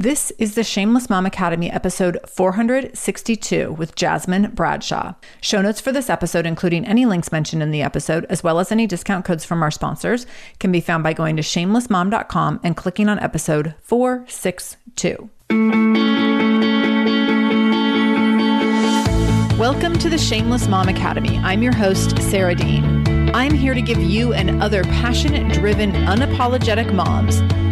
This is the Shameless Mom Academy episode 462 with Jasmine Bradshaw. Show notes for this episode, including any links mentioned in the episode, as well as any discount codes from our sponsors, can be found by going to shamelessmom.com and clicking on episode 462. Welcome to the Shameless Mom Academy. I'm your host, Sarah Dean. I'm here to give you and other passionate, driven, unapologetic moms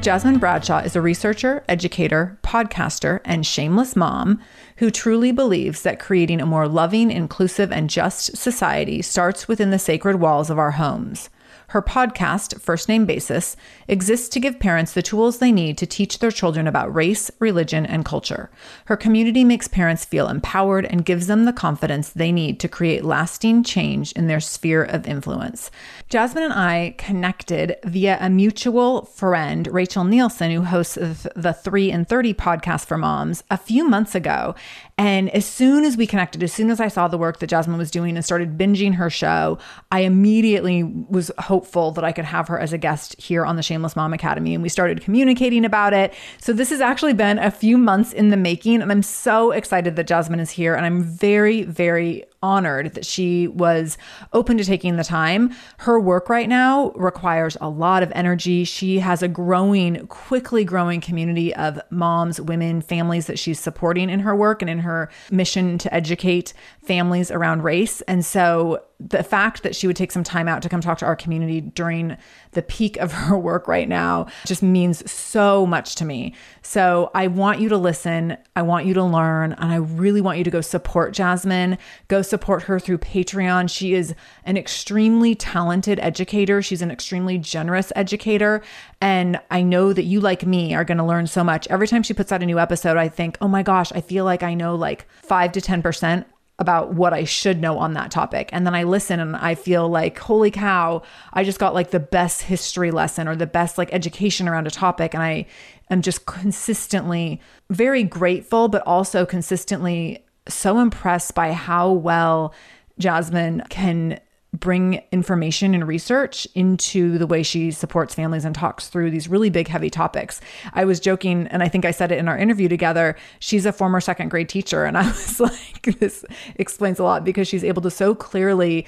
Jasmine Bradshaw is a researcher, educator, podcaster, and shameless mom who truly believes that creating a more loving, inclusive, and just society starts within the sacred walls of our homes. Her podcast, First Name Basis, exists to give parents the tools they need to teach their children about race, religion, and culture. Her community makes parents feel empowered and gives them the confidence they need to create lasting change in their sphere of influence. Jasmine and I connected via a mutual friend, Rachel Nielsen, who hosts the 3 in 30 podcast for moms, a few months ago. And as soon as we connected, as soon as I saw the work that Jasmine was doing and started binging her show, I immediately was hopeful that I could have her as a guest here on the Shameless Mom Academy. And we started communicating about it. So this has actually been a few months in the making. And I'm so excited that Jasmine is here. And I'm very, very honored that she was open to taking the time. Her work right now requires a lot of energy. She has a growing, quickly growing community of moms, women, families that she's supporting in her work and in her mission to educate families around race. And so the fact that she would take some time out to come talk to our community during the peak of her work right now just means so much to me. So I want you to listen. I want you to learn. And I really want you to go support Jasmine. Go support her through Patreon. She is an extremely talented educator. She's an extremely generous educator. And I know that you, like me, are going to learn so much. Every time she puts out a new episode, I think, oh my gosh, I feel like I know like five to 10% about what I should know on that topic. And then I listen and I feel like, holy cow, I just got like the best history lesson or the best like education around a topic. And I am just consistently very grateful, but also consistently so impressed by how well Jasmine can bring information and research into the way she supports families and talks through these really big, heavy topics. I was joking, and I think I said it in our interview together. She's a former second grade teacher. And I was like, this explains a lot because she's able to so clearly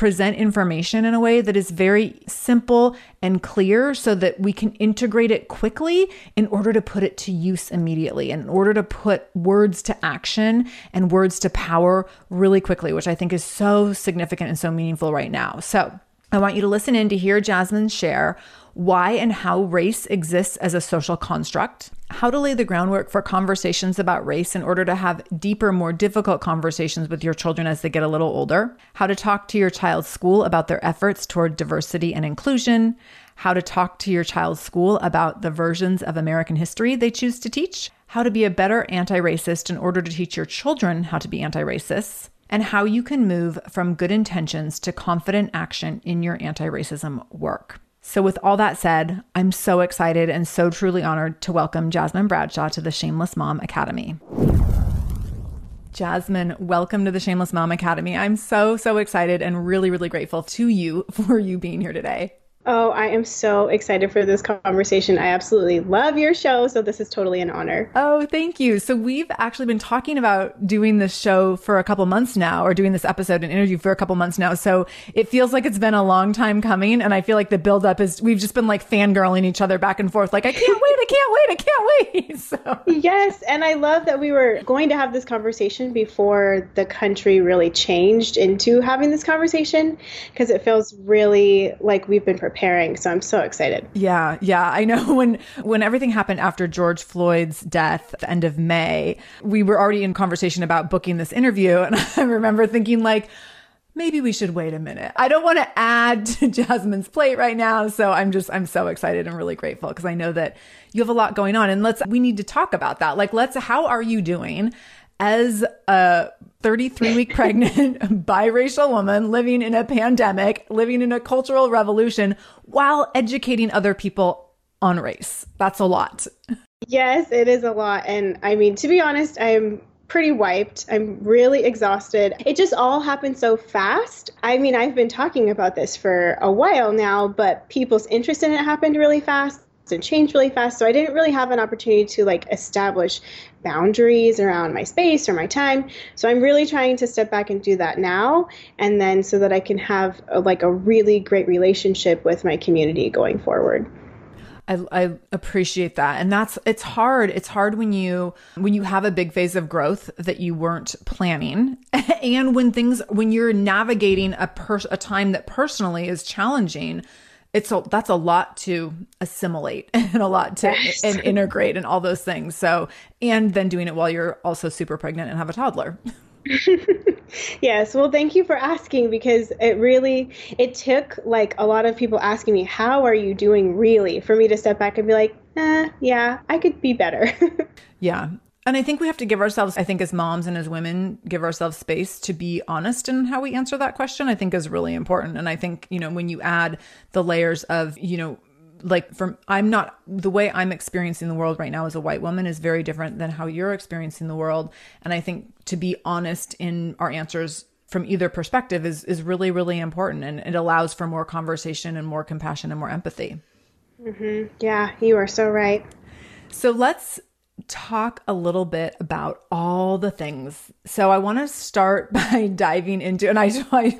present information in a way that is very simple and clear so that we can integrate it quickly in order to put it to use immediately, in order to put words to action and words to power really quickly, which I think is so significant and so meaningful right now. So, I want you to listen in to hear Jasmine share why and how race exists as a social construct, how to lay the groundwork for conversations about race in order to have deeper, more difficult conversations with your children as they get a little older, how to talk to your child's school about their efforts toward diversity and inclusion, how to talk to your child's school about the versions of American history they choose to teach, how to be a better anti racist in order to teach your children how to be anti racists and how you can move from good intentions to confident action in your anti racism work. So, with all that said, I'm so excited and so truly honored to welcome Jasmine Bradshaw to the Shameless Mom Academy. Jasmine, welcome to the Shameless Mom Academy. I'm so, so excited and really, really grateful to you for you being here today. Oh, I am so excited for this conversation. I absolutely love your show, so this is totally an honor. Oh, thank you. So we've actually been talking about doing this show for a couple months now, or doing this episode and interview for a couple months now. So it feels like it's been a long time coming, and I feel like the buildup is we've just been like fangirling each other back and forth, like I can't wait, I can't wait, I can't wait. So yes, and I love that we were going to have this conversation before the country really changed into having this conversation because it feels really like we've been preparing. So I'm so excited. Yeah, yeah. I know when when everything happened after George Floyd's death at the end of May, we were already in conversation about booking this interview. And I remember thinking like, maybe we should wait a minute. I don't want to add to Jasmine's plate right now. So I'm just, I'm so excited and really grateful because I know that you have a lot going on. And let's, we need to talk about that. Like, let's, how are you doing? As a 33 week pregnant biracial woman living in a pandemic, living in a cultural revolution while educating other people on race. That's a lot. Yes, it is a lot. And I mean, to be honest, I'm pretty wiped. I'm really exhausted. It just all happened so fast. I mean, I've been talking about this for a while now, but people's interest in it happened really fast and changed really fast. So I didn't really have an opportunity to like establish boundaries around my space or my time. So I'm really trying to step back and do that now and then so that I can have a, like a really great relationship with my community going forward. I, I, appreciate that and that's it's hard it's hard when you when you have a big phase of growth that you weren't planning and when things when you're navigating a pers- a time that personally is challenging it's a, that's a lot to assimilate and a lot to yes. and integrate and all those things. So, and then doing it while you're also super pregnant and have a toddler. yes well thank you for asking because it really it took like a lot of people asking me how are you doing really for me to step back and be like eh, yeah i could be better yeah and I think we have to give ourselves, I think as moms and as women, give ourselves space to be honest in how we answer that question, I think is really important. And I think, you know, when you add the layers of, you know, like from I'm not the way I'm experiencing the world right now as a white woman is very different than how you're experiencing the world. And I think to be honest in our answers from either perspective is is really really important and it allows for more conversation and more compassion and more empathy. Mm-hmm. Yeah, you are so right. So let's talk a little bit about all the things. So I want to start by diving into, and I,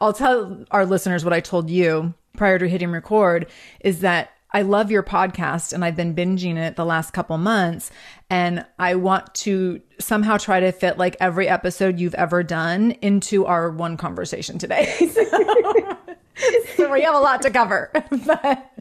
I'll tell our listeners what I told you prior to hitting record is that I love your podcast and I've been binging it the last couple months and I want to somehow try to fit like every episode you've ever done into our one conversation today. so, we have a lot to cover. but,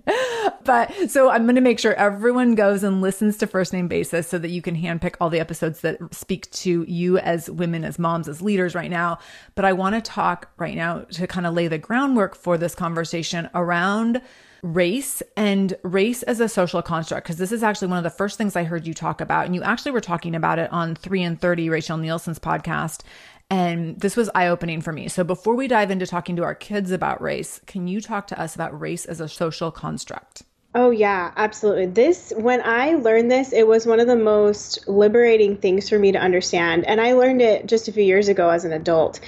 but so I'm going to make sure everyone goes and listens to First Name Basis so that you can handpick all the episodes that speak to you as women, as moms, as leaders right now. But I want to talk right now to kind of lay the groundwork for this conversation around race and race as a social construct because this is actually one of the first things I heard you talk about and you actually were talking about it on 3 in 30 Rachel Nielsen's podcast and this was eye opening for me. So, before we dive into talking to our kids about race, can you talk to us about race as a social construct? Oh, yeah, absolutely. This, when I learned this, it was one of the most liberating things for me to understand. And I learned it just a few years ago as an adult.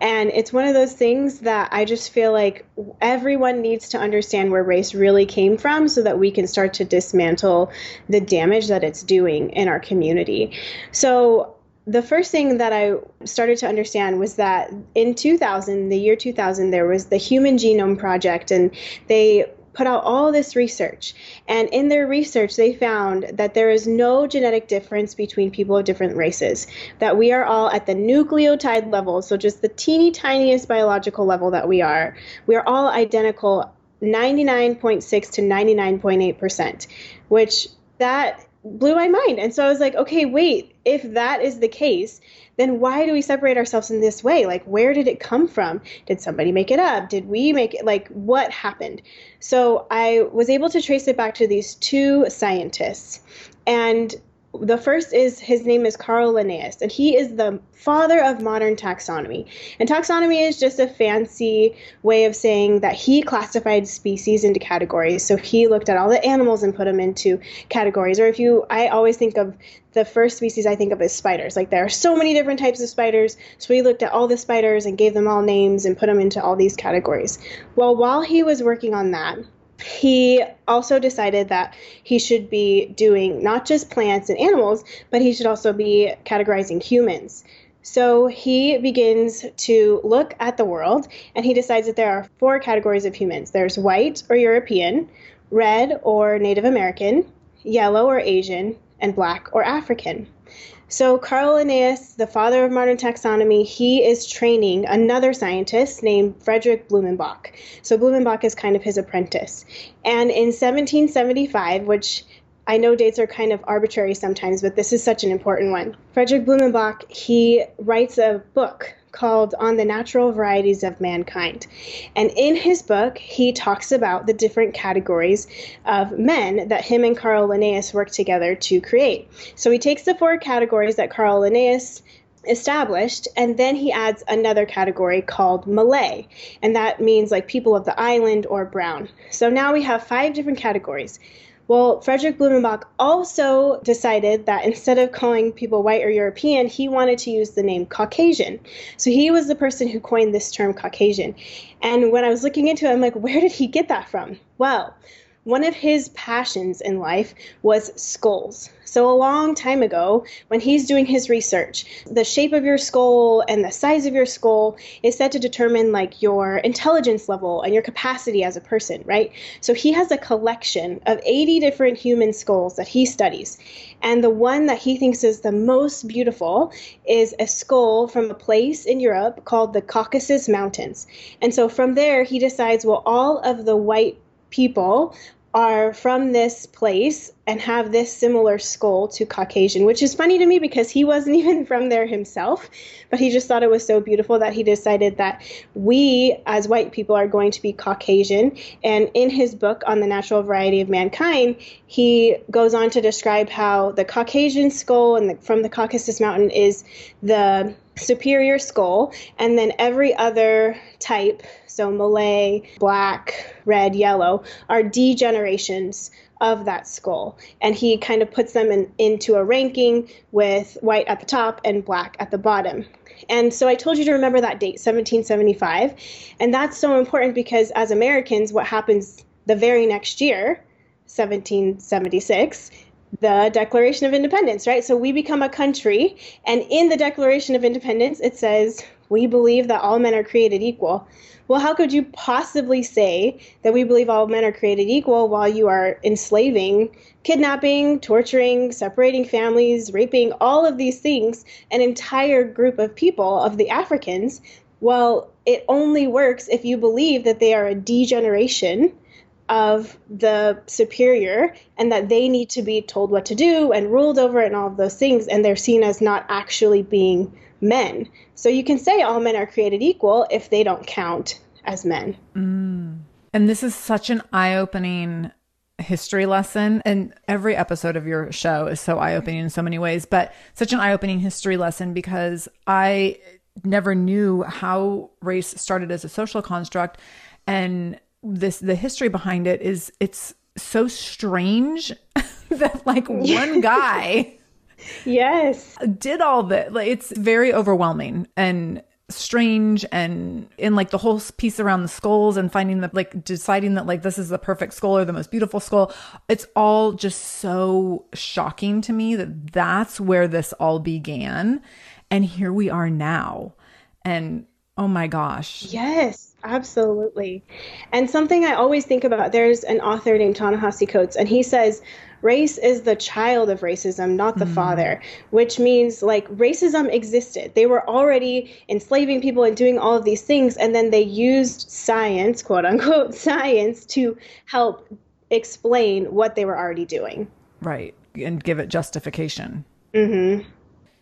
And it's one of those things that I just feel like everyone needs to understand where race really came from so that we can start to dismantle the damage that it's doing in our community. So, the first thing that I started to understand was that in 2000, the year 2000, there was the Human Genome Project, and they put out all this research. And in their research, they found that there is no genetic difference between people of different races, that we are all at the nucleotide level, so just the teeny tiniest biological level that we are, we are all identical 99.6 to 99.8%, which that blew my mind. And so I was like, okay, wait, if that is the case, then why do we separate ourselves in this way? Like, where did it come from? Did somebody make it up? Did we make it? Like, what happened? So I was able to trace it back to these two scientists. And the first is his name is Carl Linnaeus, and he is the father of modern taxonomy. And taxonomy is just a fancy way of saying that he classified species into categories. So he looked at all the animals and put them into categories. Or if you, I always think of the first species I think of as spiders. Like there are so many different types of spiders. So he looked at all the spiders and gave them all names and put them into all these categories. Well, while he was working on that, he also decided that he should be doing not just plants and animals, but he should also be categorizing humans. So he begins to look at the world and he decides that there are four categories of humans there's white or European, red or Native American, yellow or Asian, and black or African. So, Carl Linnaeus, the father of modern taxonomy, he is training another scientist named Frederick Blumenbach. So, Blumenbach is kind of his apprentice. And in 1775, which I know dates are kind of arbitrary sometimes, but this is such an important one. Frederick Blumenbach, he writes a book called On the Natural Varieties of Mankind. And in his book, he talks about the different categories of men that him and Carl Linnaeus worked together to create. So he takes the four categories that Carl Linnaeus established and then he adds another category called malay and that means like people of the island or brown so now we have five different categories well, Frederick Blumenbach also decided that instead of calling people white or European, he wanted to use the name Caucasian. So he was the person who coined this term Caucasian. And when I was looking into it, I'm like, where did he get that from? Well, one of his passions in life was skulls. So, a long time ago, when he's doing his research, the shape of your skull and the size of your skull is said to determine like your intelligence level and your capacity as a person, right? So, he has a collection of 80 different human skulls that he studies. And the one that he thinks is the most beautiful is a skull from a place in Europe called the Caucasus Mountains. And so, from there, he decides, well, all of the white people are from this place and have this similar skull to Caucasian, which is funny to me because he wasn't even from there himself, but he just thought it was so beautiful that he decided that we as white people are going to be Caucasian. And in his book on the natural variety of mankind, he goes on to describe how the Caucasian skull and the, from the Caucasus Mountain is the superior skull, and then every other type, so Malay, black, red, yellow, are degenerations of that skull. And he kind of puts them in, into a ranking with white at the top and black at the bottom. And so I told you to remember that date, 1775. And that's so important because as Americans, what happens the very next year, 1776, the Declaration of Independence, right? So we become a country, and in the Declaration of Independence, it says, We believe that all men are created equal. Well, how could you possibly say that we believe all men are created equal while you are enslaving, kidnapping, torturing, separating families, raping, all of these things, an entire group of people, of the Africans? Well, it only works if you believe that they are a degeneration of the superior and that they need to be told what to do and ruled over and all of those things and they're seen as not actually being men so you can say all men are created equal if they don't count as men mm. and this is such an eye-opening history lesson and every episode of your show is so eye-opening in so many ways but such an eye-opening history lesson because i never knew how race started as a social construct and this the history behind it is it's so strange that like one guy yes. Did all that like it's very overwhelming and strange and in like the whole piece around the skulls and finding the like deciding that like this is the perfect skull or the most beautiful skull. It's all just so shocking to me that that's where this all began. And here we are now. And oh my gosh yes absolutely and something i always think about there's an author named ta-nehisi coates and he says race is the child of racism, not the mm. father, which means like racism existed. They were already enslaving people and doing all of these things, and then they used science, quote unquote, science, to help explain what they were already doing. Right. And give it justification. Mm-hmm.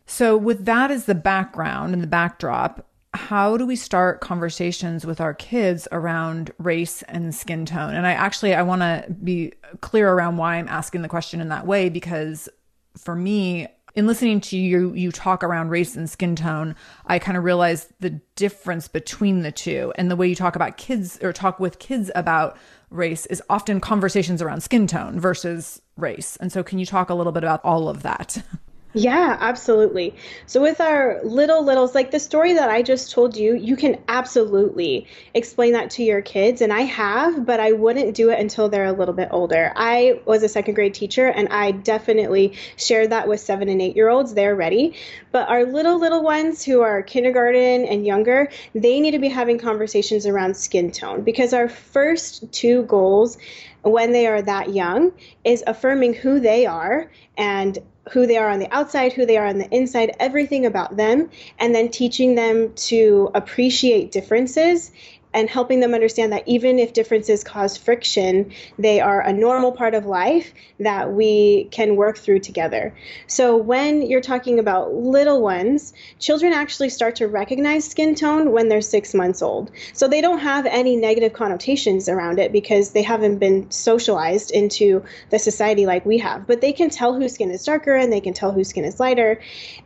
So, with that as the background and the backdrop, how do we start conversations with our kids around race and skin tone? And i actually i want to be clear around why i'm asking the question in that way because for me in listening to you you talk around race and skin tone i kind of realized the difference between the two. And the way you talk about kids or talk with kids about race is often conversations around skin tone versus race. And so can you talk a little bit about all of that Yeah, absolutely. So with our little littles, like the story that I just told you, you can absolutely explain that to your kids. And I have, but I wouldn't do it until they're a little bit older. I was a second grade teacher and I definitely shared that with seven and eight year olds. They're ready. But our little, little ones who are kindergarten and younger, they need to be having conversations around skin tone because our first two goals when they are that young is affirming who they are and who they are on the outside, who they are on the inside, everything about them, and then teaching them to appreciate differences and helping them understand that even if differences cause friction, they are a normal part of life that we can work through together. So, when you're talking about little ones, children actually start to recognize skin tone when they're six months old. So, they don't have any negative connotations around it because they haven't been socialized into the society like we have. But they can tell whose skin is darker and they can tell whose skin is lighter.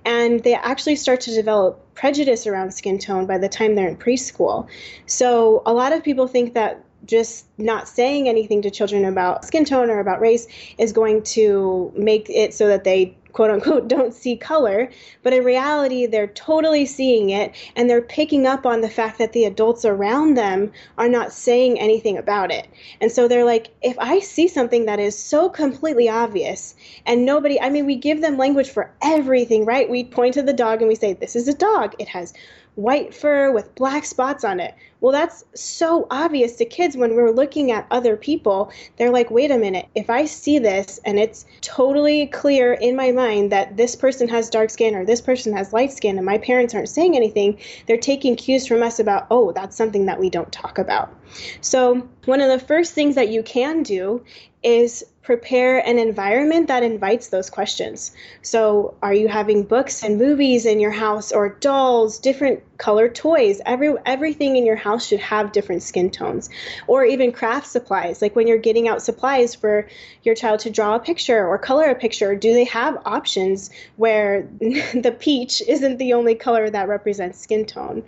And they actually start to develop prejudice around skin tone by the time they're in preschool. So a lot of people think that just not saying anything to children about skin tone or about race is going to make it so that they quote unquote don't see color but in reality they're totally seeing it and they're picking up on the fact that the adults around them are not saying anything about it. And so they're like if i see something that is so completely obvious and nobody i mean we give them language for everything right? We point to the dog and we say this is a dog. It has white fur with black spots on it. Well, that's so obvious to kids when we're looking at other people. They're like, wait a minute, if I see this and it's totally clear in my mind that this person has dark skin or this person has light skin and my parents aren't saying anything, they're taking cues from us about, oh, that's something that we don't talk about. So, one of the first things that you can do is prepare an environment that invites those questions. So, are you having books and movies in your house or dolls, different color toys? Every everything in your house should have different skin tones. Or even craft supplies, like when you're getting out supplies for your child to draw a picture or color a picture, do they have options where the peach isn't the only color that represents skin tone?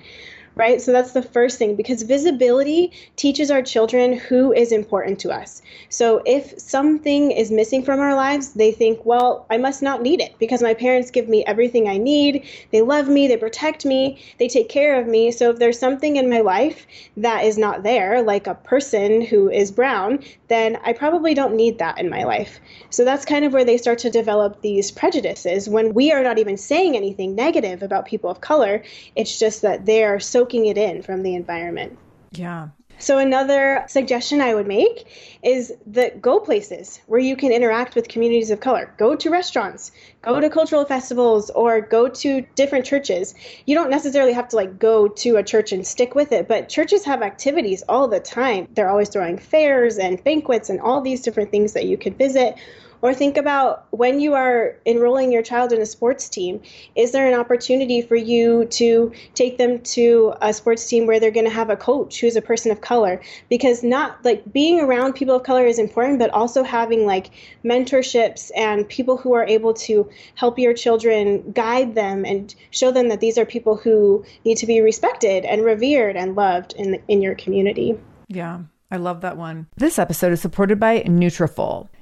Right? So that's the first thing because visibility teaches our children who is important to us. So if something is missing from our lives, they think, well, I must not need it because my parents give me everything I need. They love me, they protect me, they take care of me. So if there's something in my life that is not there, like a person who is brown, then I probably don't need that in my life. So that's kind of where they start to develop these prejudices when we are not even saying anything negative about people of color. It's just that they are soaking it in from the environment. Yeah. So another suggestion I would make is that go places where you can interact with communities of color. Go to restaurants, go to cultural festivals, or go to different churches. You don't necessarily have to like go to a church and stick with it, but churches have activities all the time. They're always throwing fairs and banquets and all these different things that you could visit or think about when you are enrolling your child in a sports team, is there an opportunity for you to take them to a sports team where they're going to have a coach who's a person of color? Because not like being around people of color is important, but also having like mentorships and people who are able to help your children guide them and show them that these are people who need to be respected and revered and loved in in your community. Yeah. I love that one. This episode is supported by Nutrafol.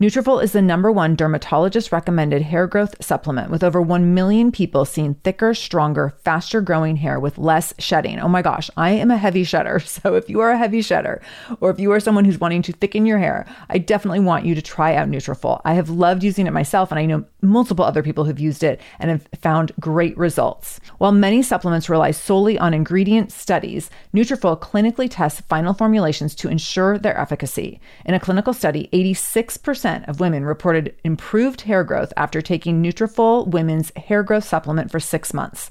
Nutrafol is the number one dermatologist recommended hair growth supplement with over 1 million people seeing thicker, stronger, faster growing hair with less shedding. Oh my gosh, I am a heavy shedder. So if you are a heavy shedder or if you are someone who's wanting to thicken your hair, I definitely want you to try out Nutrafol. I have loved using it myself and I know multiple other people who've used it and have found great results. While many supplements rely solely on ingredient studies, Nutrafol clinically tests final formulations to ensure their efficacy. In a clinical study, 86% of women reported improved hair growth after taking Nutrafol Women's Hair Growth Supplement for six months.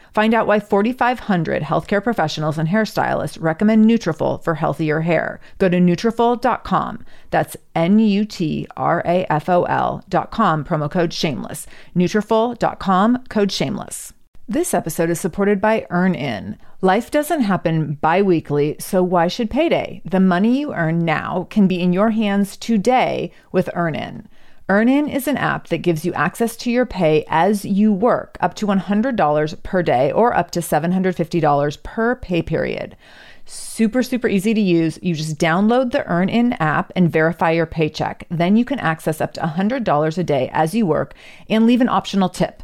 Find out why 4,500 healthcare professionals and hairstylists recommend Nutrafol for healthier hair. Go to Nutrafol.com. That's N-U-T-R-A-F-O-L.com, promo code SHAMELESS. Nutrafol.com, code SHAMELESS. This episode is supported by EarnIn. Life doesn't happen bi weekly, so why should payday? The money you earn now can be in your hands today with EarnIn. Earnin is an app that gives you access to your pay as you work, up to $100 per day or up to $750 per pay period. Super, super easy to use. You just download the EarnIn app and verify your paycheck. Then you can access up to $100 a day as you work and leave an optional tip.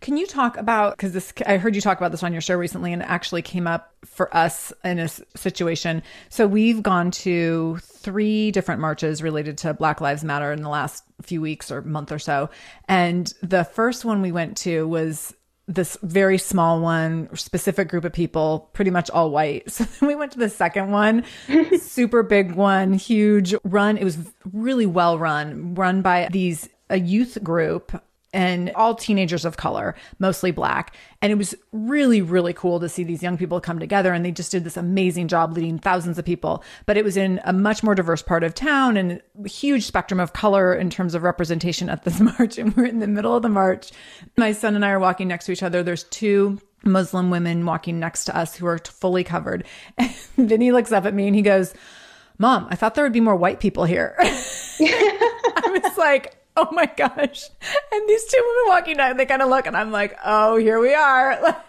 Can you talk about because this I heard you talk about this on your show recently and it actually came up for us in a situation. So we've gone to three different marches related to Black Lives Matter in the last few weeks or month or so. And the first one we went to was this very small one, specific group of people, pretty much all white. So then we went to the second one, super big one, huge run. It was really well run, run by these a youth group and all teenagers of color, mostly black. And it was really, really cool to see these young people come together. And they just did this amazing job leading thousands of people. But it was in a much more diverse part of town and a huge spectrum of color in terms of representation at this march. And we're in the middle of the march. My son and I are walking next to each other. There's two Muslim women walking next to us who are fully covered. And then he looks up at me and he goes, Mom, I thought there would be more white people here. I was like, oh my gosh. And these two women walking down, they kind of look and I'm like, oh, here we are.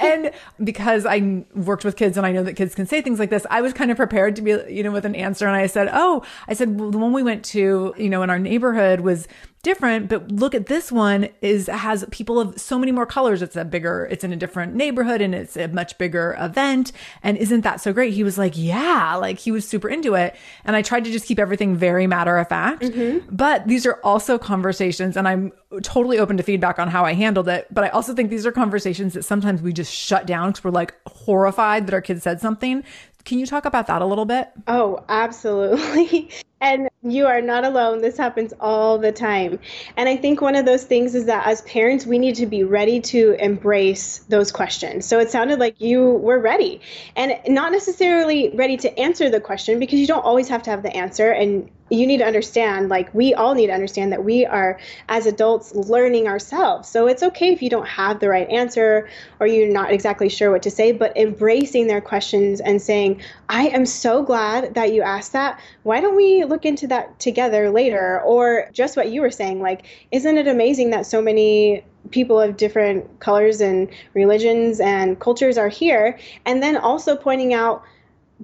and because I worked with kids and I know that kids can say things like this, I was kind of prepared to be, you know, with an answer. And I said, oh, I said, well, the one we went to, you know, in our neighborhood was different but look at this one is has people of so many more colors. It's a bigger it's in a different neighborhood and it's a much bigger event. And isn't that so great? He was like yeah like he was super into it. And i tried to just keep everything very matter of fact. Mm-hmm. but these are also conversations and i'm totally open to feedback on how i handled it. But i also think these are conversations that sometimes we just shut down because we're like horrified that our kid said something. Can you talk about that a little bit? Oh, absolutely. And you are not alone. This happens all the time. And I think one of those things is that as parents, we need to be ready to embrace those questions. So it sounded like you were ready and not necessarily ready to answer the question because you don't always have to have the answer. And you need to understand, like, we all need to understand that we are, as adults, learning ourselves. So it's okay if you don't have the right answer or you're not exactly sure what to say, but embracing their questions and saying, I am so glad that you asked that. Why don't we look into that together later? Or just what you were saying, like, isn't it amazing that so many people of different colors and religions and cultures are here? And then also pointing out,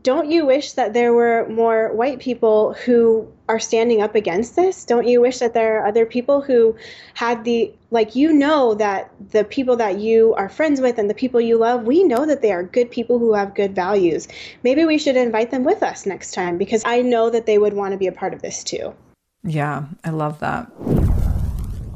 don't you wish that there were more white people who are standing up against this? Don't you wish that there are other people who had the, like, you know, that the people that you are friends with and the people you love, we know that they are good people who have good values. Maybe we should invite them with us next time because I know that they would want to be a part of this too. Yeah, I love that.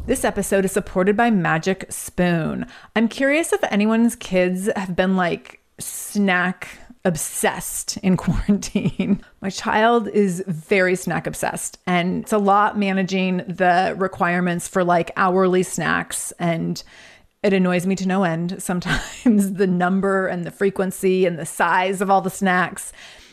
This episode is supported by Magic Spoon. I'm curious if anyone's kids have been like snack obsessed in quarantine. My child is very snack obsessed, and it's a lot managing the requirements for like hourly snacks. And it annoys me to no end sometimes the number and the frequency and the size of all the snacks.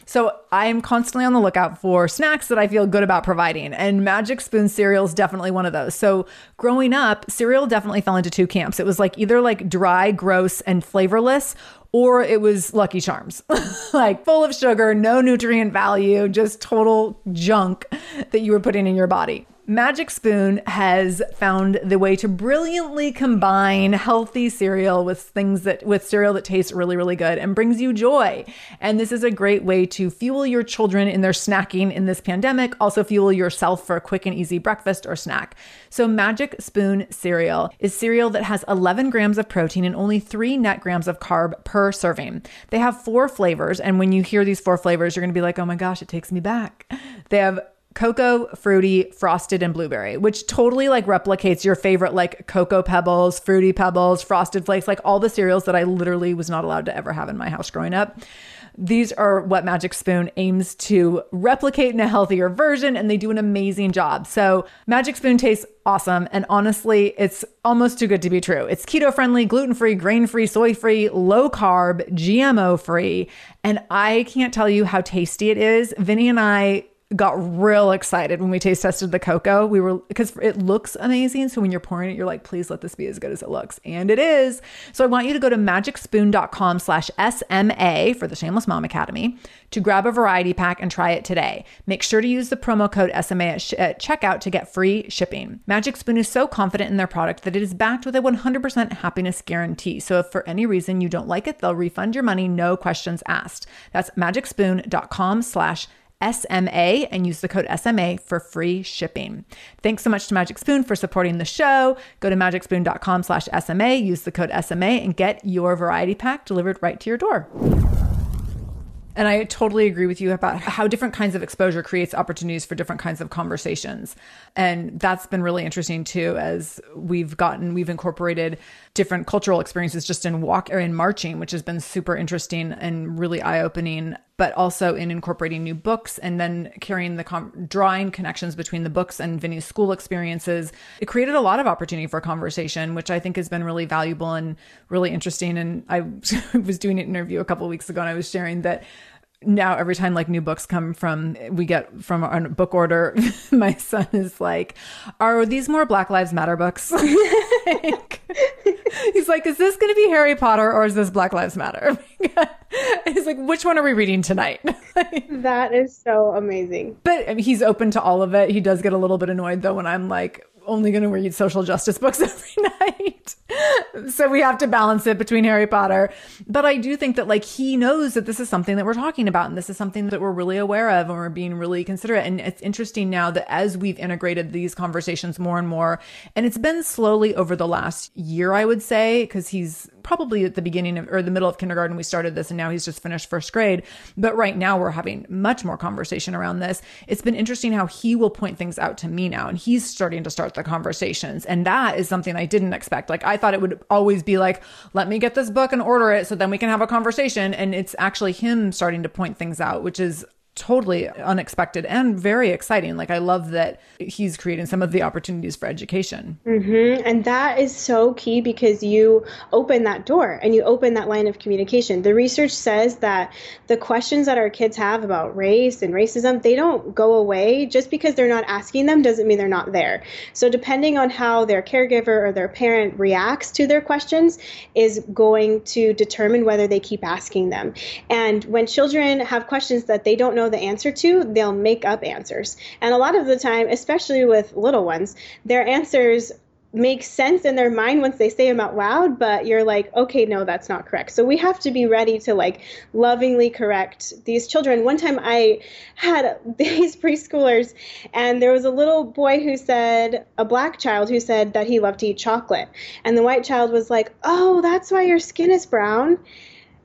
So I'm constantly on the lookout for snacks that I feel good about providing. And Magic Spoon cereal is definitely one of those. So growing up, cereal definitely fell into two camps. It was like either like dry, gross, and flavorless, or it was Lucky Charms, like full of sugar, no nutrient value, just total junk that you were putting in your body. Magic Spoon has found the way to brilliantly combine healthy cereal with things that with cereal that tastes really really good and brings you joy. And this is a great way to fuel your children in their snacking in this pandemic, also fuel yourself for a quick and easy breakfast or snack. So Magic Spoon cereal is cereal that has 11 grams of protein and only 3 net grams of carb per serving. They have four flavors and when you hear these four flavors you're going to be like, "Oh my gosh, it takes me back." They have cocoa, fruity, frosted, and blueberry, which totally like replicates your favorite like cocoa pebbles, fruity pebbles, frosted flakes, like all the cereals that I literally was not allowed to ever have in my house growing up. These are what Magic Spoon aims to replicate in a healthier version, and they do an amazing job. So, Magic Spoon tastes awesome. And honestly, it's almost too good to be true. It's keto friendly, gluten free, grain free, soy free, low carb, GMO free. And I can't tell you how tasty it is. Vinny and I got real excited when we taste tested the cocoa. We were because it looks amazing. So when you're pouring it, you're like, please let this be as good as it looks. And it is. So I want you to go to magicspoon.com slash SMA for the Shameless Mom Academy to grab a variety pack and try it today. Make sure to use the promo code SMA at, sh- at checkout to get free shipping. Magic Spoon is so confident in their product that it is backed with a 100% happiness guarantee. So if for any reason you don't like it, they'll refund your money, no questions asked. That's magicspoon.com slash SMA and use the code SMA for free shipping. Thanks so much to Magic Spoon for supporting the show. Go to magicspoon.com slash SMA, use the code SMA and get your variety pack delivered right to your door. And I totally agree with you about how different kinds of exposure creates opportunities for different kinds of conversations. And that's been really interesting too, as we've gotten, we've incorporated different cultural experiences just in walk or in marching, which has been super interesting and really eye opening, but also in incorporating new books and then carrying the com- drawing connections between the books and Vinny's school experiences. It created a lot of opportunity for conversation, which I think has been really valuable and really interesting. And I was doing an interview a couple weeks ago and I was sharing that now every time like new books come from we get from our book order my son is like are these more black lives matter books? He's like is this going to be harry potter or is this black lives matter? He's like which one are we reading tonight? That is so amazing. But I mean, he's open to all of it. He does get a little bit annoyed though when i'm like only going to read social justice books every night. so we have to balance it between Harry Potter. But I do think that like he knows that this is something that we're talking about and this is something that we're really aware of and we're being really considerate. And it's interesting now that as we've integrated these conversations more and more, and it's been slowly over the last year, I would say, because he's probably at the beginning of or the middle of kindergarten we started this and now he's just finished first grade but right now we're having much more conversation around this it's been interesting how he will point things out to me now and he's starting to start the conversations. And that is something i didn't expect. Like i thought it would always be like let me get this book and order it so then we can have a conversation. And it's actually him starting to point things out which is totally unexpected and very exciting. Like I love that he's creating some of the opportunities for education. Mm-hmm. And that is so key because you open that door and you open that line of communication. The research says that the questions that our kids have about race and racism, they don't go away just because they're not asking them doesn't mean they're not there. So depending on how their caregiver or their parent reacts to their questions is going to determine whether they keep asking them. And when children have questions that they don't know the answer to, they'll make up answers. And a lot of the time, especially with little ones, their answers make sense in their mind once they say them out loud but you're like okay no that's not correct. So we have to be ready to like lovingly correct these children. One time i had these preschoolers and there was a little boy who said a black child who said that he loved to eat chocolate. And the white child was like oh that's why your skin is brown.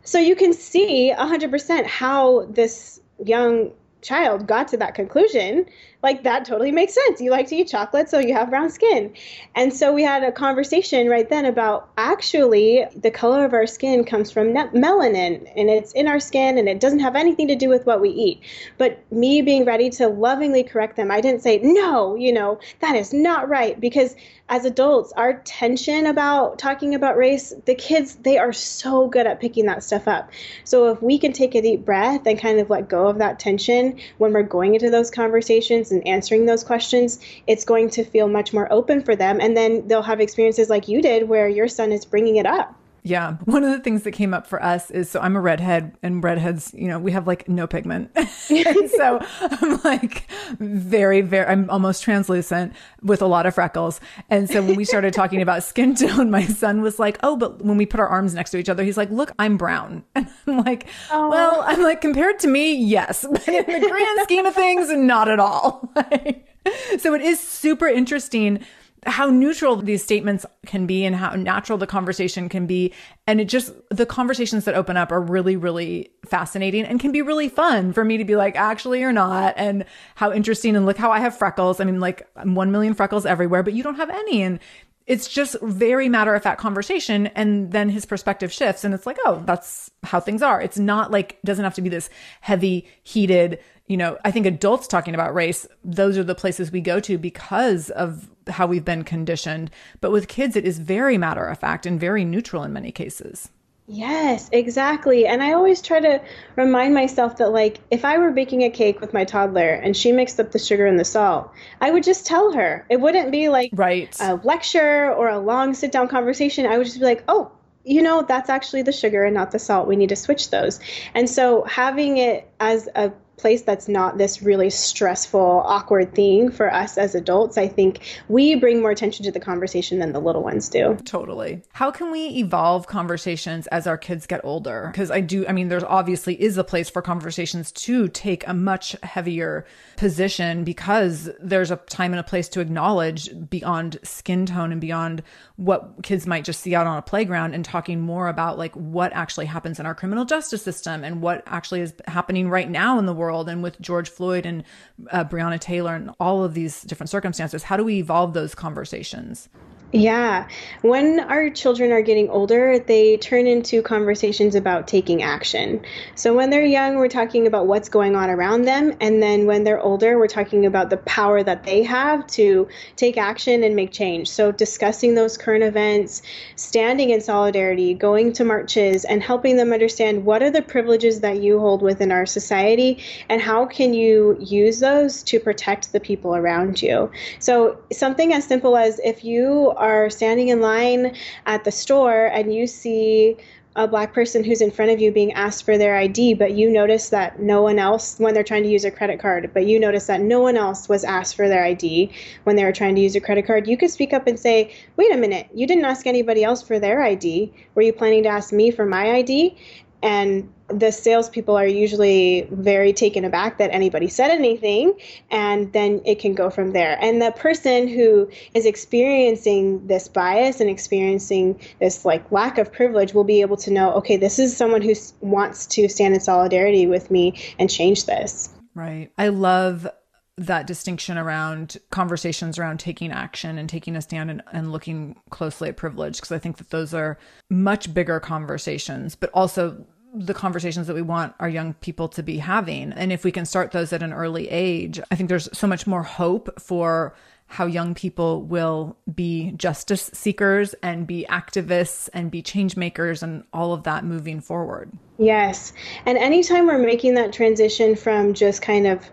So you can see 100% how this young child got to that conclusion like that totally makes sense. You like to eat chocolate, so you have brown skin. And so we had a conversation right then about actually the color of our skin comes from melanin and it's in our skin and it doesn't have anything to do with what we eat. But me being ready to lovingly correct them, I didn't say, no, you know, that is not right. Because as adults, our tension about talking about race, the kids, they are so good at picking that stuff up. So if we can take a deep breath and kind of let go of that tension when we're going into those conversations and answering those questions, it's going to feel much more open for them. And then they'll have experiences like you did where your son is bringing it up. Yeah. One of the things that came up for us is so I'm a redhead and redheads, you know, we have like no pigment. so I'm like very, very, I'm almost translucent with a lot of freckles. And so when we started talking about skin tone, my son was like, oh, but when we put our arms next to each other, he's like, look, I'm brown. And I'm like, oh. well, I'm like, compared to me, yes. But in the grand scheme of things, not at all. so it is super interesting how neutral these statements can be and how natural the conversation can be. And it just, the conversations that open up are really, really fascinating and can be really fun for me to be like, actually, you're not. And how interesting. And look how I have freckles. I mean, like, I'm one million freckles everywhere, but you don't have any. And it's just very matter of fact conversation. And then his perspective shifts and it's like, oh, that's how things are. It's not like, doesn't have to be this heavy, heated, you know, I think adults talking about race, those are the places we go to because of how we've been conditioned. But with kids, it is very matter of fact and very neutral in many cases. Yes, exactly. And I always try to remind myself that, like, if I were baking a cake with my toddler and she mixed up the sugar and the salt, I would just tell her. It wouldn't be like right. a lecture or a long sit down conversation. I would just be like, oh, you know, that's actually the sugar and not the salt. We need to switch those. And so having it as a place that's not this really stressful, awkward thing for us as adults, I think we bring more attention to the conversation than the little ones do. Totally. How can we evolve conversations as our kids get older? Because I do, I mean, there's obviously is a place for conversations to take a much heavier position because there's a time and a place to acknowledge beyond skin tone and beyond what kids might just see out on a playground and talking more about like what actually happens in our criminal justice system and what actually is happening right now in the world and with George Floyd and uh, Breonna Taylor and all of these different circumstances. How do we evolve those conversations? Yeah. When our children are getting older, they turn into conversations about taking action. So when they're young, we're talking about what's going on around them. And then when they're older, we're talking about the power that they have to take action and make change. So discussing those current events, standing in solidarity, going to marches, and helping them understand what are the privileges that you hold within our society and how can you use those to protect the people around you. So something as simple as if you are standing in line at the store and you see a black person who's in front of you being asked for their ID, but you notice that no one else, when they're trying to use a credit card, but you notice that no one else was asked for their ID when they were trying to use a credit card, you could speak up and say, wait a minute, you didn't ask anybody else for their ID. Were you planning to ask me for my ID? And the salespeople are usually very taken aback that anybody said anything, and then it can go from there. And the person who is experiencing this bias and experiencing this like lack of privilege will be able to know, okay, this is someone who wants to stand in solidarity with me and change this. Right. I love that distinction around conversations around taking action and taking a stand and, and looking closely at privilege because i think that those are much bigger conversations but also the conversations that we want our young people to be having. And if we can start those at an early age, I think there's so much more hope for how young people will be justice seekers and be activists and be change makers and all of that moving forward. Yes. And anytime we're making that transition from just kind of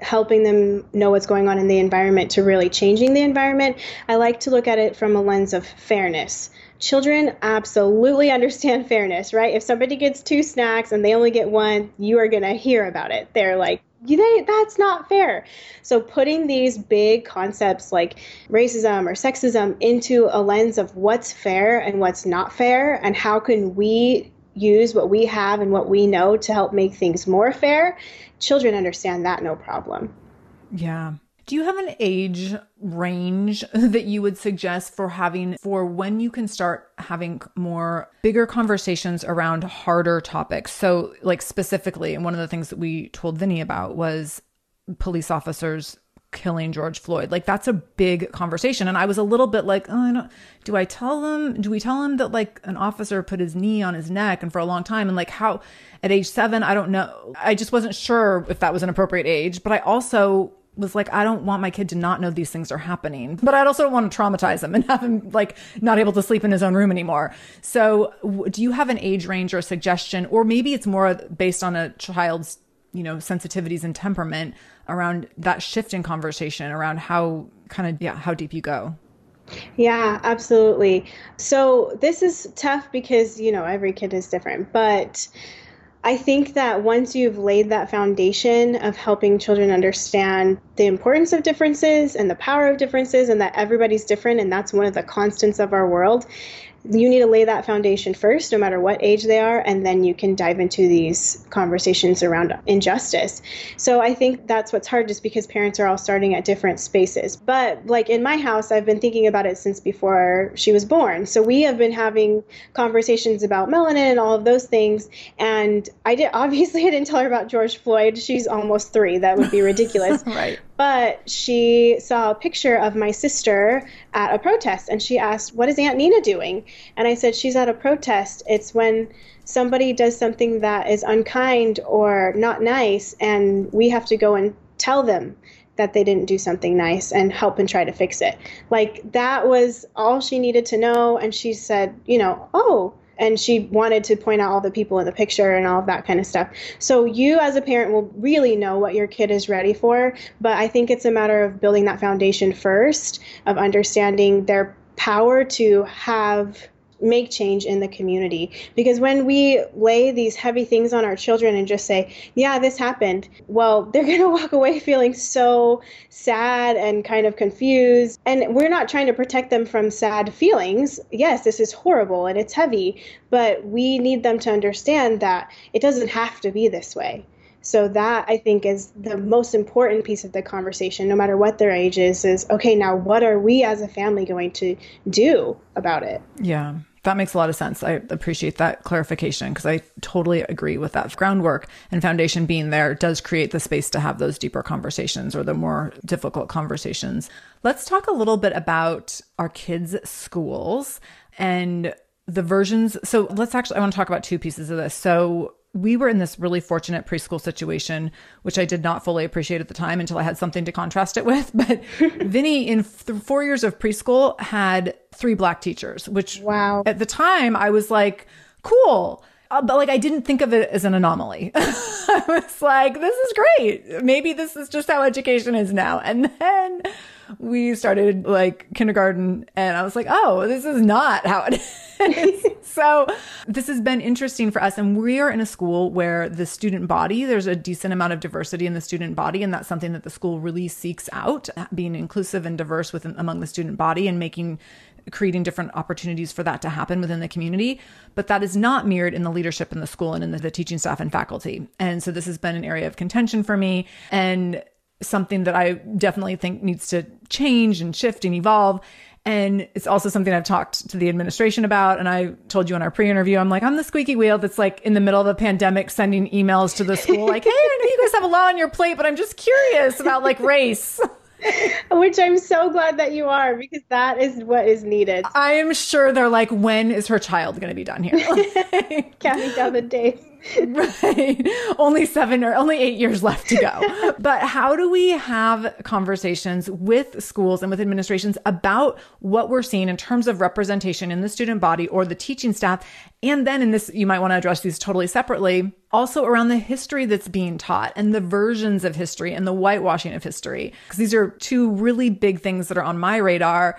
helping them know what's going on in the environment to really changing the environment, I like to look at it from a lens of fairness children absolutely understand fairness, right? If somebody gets two snacks and they only get one, you are going to hear about it. They're like, they, that's not fair. So putting these big concepts like racism or sexism into a lens of what's fair and what's not fair and how can we use what we have and what we know to help make things more fair, children understand that no problem. Yeah. Do you have an age range that you would suggest for having for when you can start having more bigger conversations around harder topics? So, like specifically, and one of the things that we told Vinny about was police officers killing George Floyd. Like that's a big conversation. And I was a little bit like, oh, I don't, do I tell them, do we tell him that like an officer put his knee on his neck and for a long time and like how at age seven, I don't know. I just wasn't sure if that was an appropriate age, but I also was like, I don't want my kid to not know these things are happening, but I also don't want to traumatize him and have him like not able to sleep in his own room anymore. So, do you have an age range or suggestion, or maybe it's more based on a child's, you know, sensitivities and temperament around that shift in conversation around how kind of, yeah, how deep you go? Yeah, absolutely. So, this is tough because, you know, every kid is different, but I think that once you've laid that foundation of helping children understand the importance of differences and the power of differences, and that everybody's different, and that's one of the constants of our world, you need to lay that foundation first, no matter what age they are, and then you can dive into these conversations around injustice. So I think that's what's hard, just because parents are all starting at different spaces. But like in my house, I've been thinking about it since before she was born. So we have been having conversations about melanin and all of those things. And I did obviously I didn't tell her about George Floyd. She's almost three. That would be ridiculous. right but she saw a picture of my sister at a protest and she asked, What is Aunt Nina doing? And I said, She's at a protest. It's when somebody does something that is unkind or not nice, and we have to go and tell them that they didn't do something nice and help and try to fix it. Like that was all she needed to know. And she said, You know, oh, and she wanted to point out all the people in the picture and all of that kind of stuff. So you as a parent will really know what your kid is ready for, but I think it's a matter of building that foundation first of understanding their power to have make change in the community. Because when we lay these heavy things on our children and just say, yeah, this happened, well, they're going to walk away feeling so sad and kind of confused. And we're not trying to protect them from sad feelings. Yes, this is horrible and it's heavy, but we need them to understand that it doesn't have to be this way. So that I think is the most important piece of the conversation, no matter what their age is, is okay, now what are we as a family going to do about it? Yeah. That makes a lot of sense. I appreciate that clarification because I totally agree with that. Groundwork and foundation being there does create the space to have those deeper conversations or the more difficult conversations. Let's talk a little bit about our kids' schools and the versions. So let's actually, I want to talk about two pieces of this. So we were in this really fortunate preschool situation, which I did not fully appreciate at the time until I had something to contrast it with. But Vinny, in th- four years of preschool, had three black teachers, which wow. at the time I was like, cool. Uh, but like I didn't think of it as an anomaly. I was like, this is great. Maybe this is just how education is now. And then we started like kindergarten and I was like, oh, this is not how it is. so this has been interesting for us. And we are in a school where the student body, there's a decent amount of diversity in the student body. And that's something that the school really seeks out, being inclusive and diverse within among the student body and making creating different opportunities for that to happen within the community. But that is not mirrored in the leadership in the school and in the, the teaching staff and faculty. And so this has been an area of contention for me. And something that I definitely think needs to change and shift and evolve. And it's also something I've talked to the administration about. And I told you in our pre interview, I'm like, I'm the squeaky wheel that's like in the middle of a pandemic sending emails to the school, like, hey, I know you guys have a lot on your plate, but I'm just curious about like race. Which I'm so glad that you are because that is what is needed. I am sure they're like, when is her child going to be done here? Counting down the days. Right. Only seven or only eight years left to go. but how do we have conversations with schools and with administrations about what we're seeing in terms of representation in the student body or the teaching staff? And then in this, you might want to address these totally separately. Also around the history that's being taught and the versions of history and the whitewashing of history. Because these are two really big things that are on my radar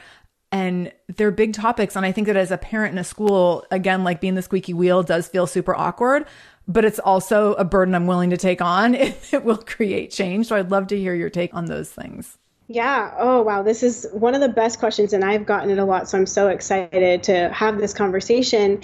and they're big topics. And I think that as a parent in a school, again, like being the squeaky wheel does feel super awkward, but it's also a burden I'm willing to take on if it will create change. So I'd love to hear your take on those things. Yeah. Oh, wow. This is one of the best questions, and I've gotten it a lot. So I'm so excited to have this conversation.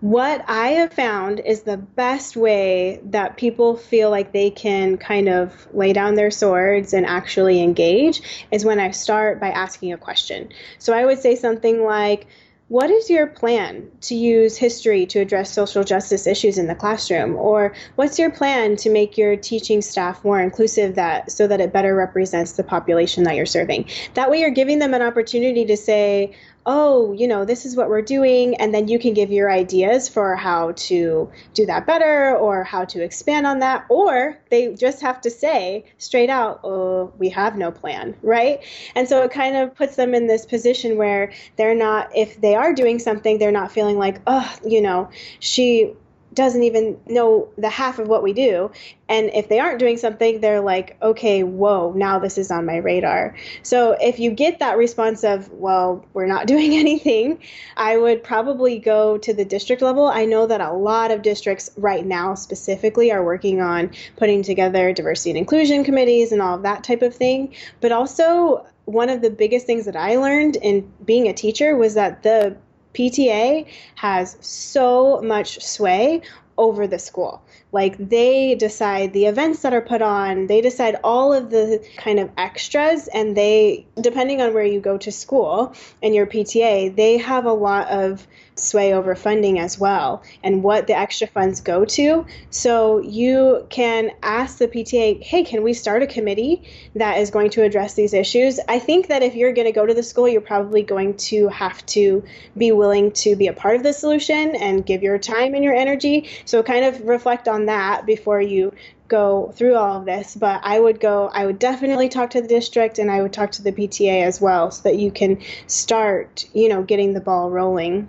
What I have found is the best way that people feel like they can kind of lay down their swords and actually engage is when I start by asking a question. So I would say something like, what is your plan to use history to address social justice issues in the classroom? Or what's your plan to make your teaching staff more inclusive that so that it better represents the population that you're serving? That way you're giving them an opportunity to say, oh, you know, this is what we're doing. And then you can give your ideas for how to do that better or how to expand on that. Or they just have to say straight out, oh, we have no plan, right? And so it kind of puts them in this position where they're not, if they are doing something, they're not feeling like, oh, you know, she doesn't even know the half of what we do. And if they aren't doing something, they're like, okay, whoa, now this is on my radar. So if you get that response of, well, we're not doing anything, I would probably go to the district level. I know that a lot of districts right now specifically are working on putting together diversity and inclusion committees and all of that type of thing. But also, one of the biggest things that I learned in being a teacher was that the PTA has so much sway over the school. Like they decide the events that are put on, they decide all of the kind of extras, and they, depending on where you go to school and your PTA, they have a lot of sway over funding as well and what the extra funds go to. So you can ask the PTA, hey, can we start a committee that is going to address these issues? I think that if you're going to go to the school, you're probably going to have to be willing to be a part of the solution and give your time and your energy. So kind of reflect on that before you go through all of this, but I would go, I would definitely talk to the district and I would talk to the PTA as well so that you can start, you know, getting the ball rolling.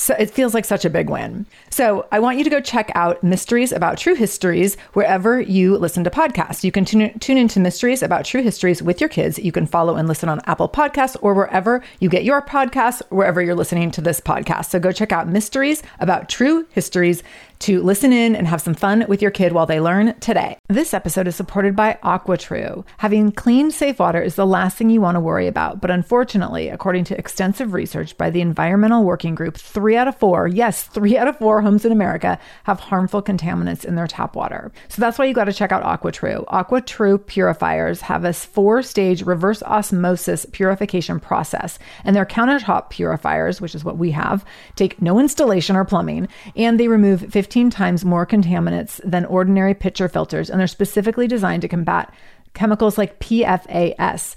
So it feels like such a big win. So I want you to go check out Mysteries About True Histories wherever you listen to podcasts. You can tune, tune into Mysteries About True Histories with your kids. You can follow and listen on Apple Podcasts or wherever you get your podcasts, wherever you're listening to this podcast. So go check out Mysteries About True Histories to listen in and have some fun with your kid while they learn today. This episode is supported by AquaTru. Having clean, safe water is the last thing you want to worry about, but unfortunately, according to extensive research by the Environmental Working Group, three out of four, yes, three out of four homes in America have harmful contaminants in their tap water. So that's why you got to check out AquaTru. AquaTru purifiers have a four stage reverse osmosis purification process, and their countertop purifiers, which is what we have, take no installation or plumbing, and they remove 15 times more contaminants than ordinary pitcher filters, and they're specifically designed to combat chemicals like PFAS,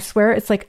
swear it's like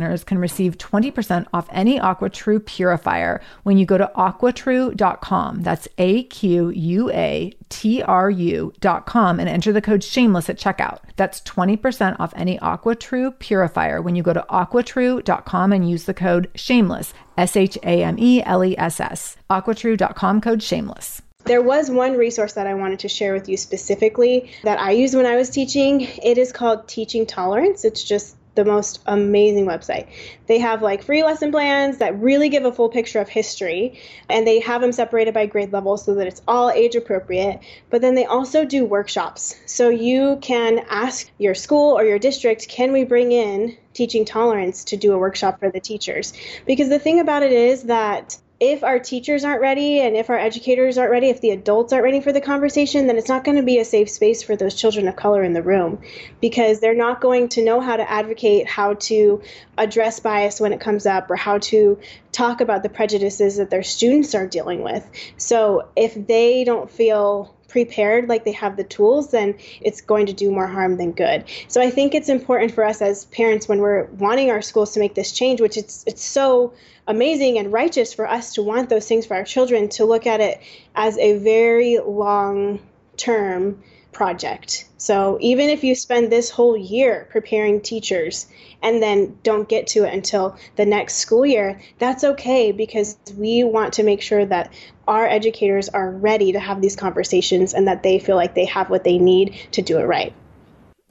listeners can receive 20% off any AquaTru purifier when you go to aquatru.com. That's A Q U A T R U.com and enter the code shameless at checkout. That's 20% off any AquaTru purifier when you go to aquatru.com and use the code shameless, S H A M E L E S S. Aquatru.com code shameless. There was one resource that I wanted to share with you specifically that I used when I was teaching. It is called Teaching Tolerance. It's just the most amazing website. They have like free lesson plans that really give a full picture of history and they have them separated by grade level so that it's all age appropriate. But then they also do workshops. So you can ask your school or your district, can we bring in teaching tolerance to do a workshop for the teachers? Because the thing about it is that if our teachers aren't ready and if our educators aren't ready, if the adults aren't ready for the conversation, then it's not going to be a safe space for those children of color in the room because they're not going to know how to advocate, how to address bias when it comes up, or how to talk about the prejudices that their students are dealing with. So if they don't feel prepared, like they have the tools, then it's going to do more harm than good. So I think it's important for us as parents when we're wanting our schools to make this change, which it's it's so amazing and righteous for us to want those things for our children, to look at it as a very long term project. So even if you spend this whole year preparing teachers and then don't get to it until the next school year, that's okay because we want to make sure that our educators are ready to have these conversations and that they feel like they have what they need to do it right.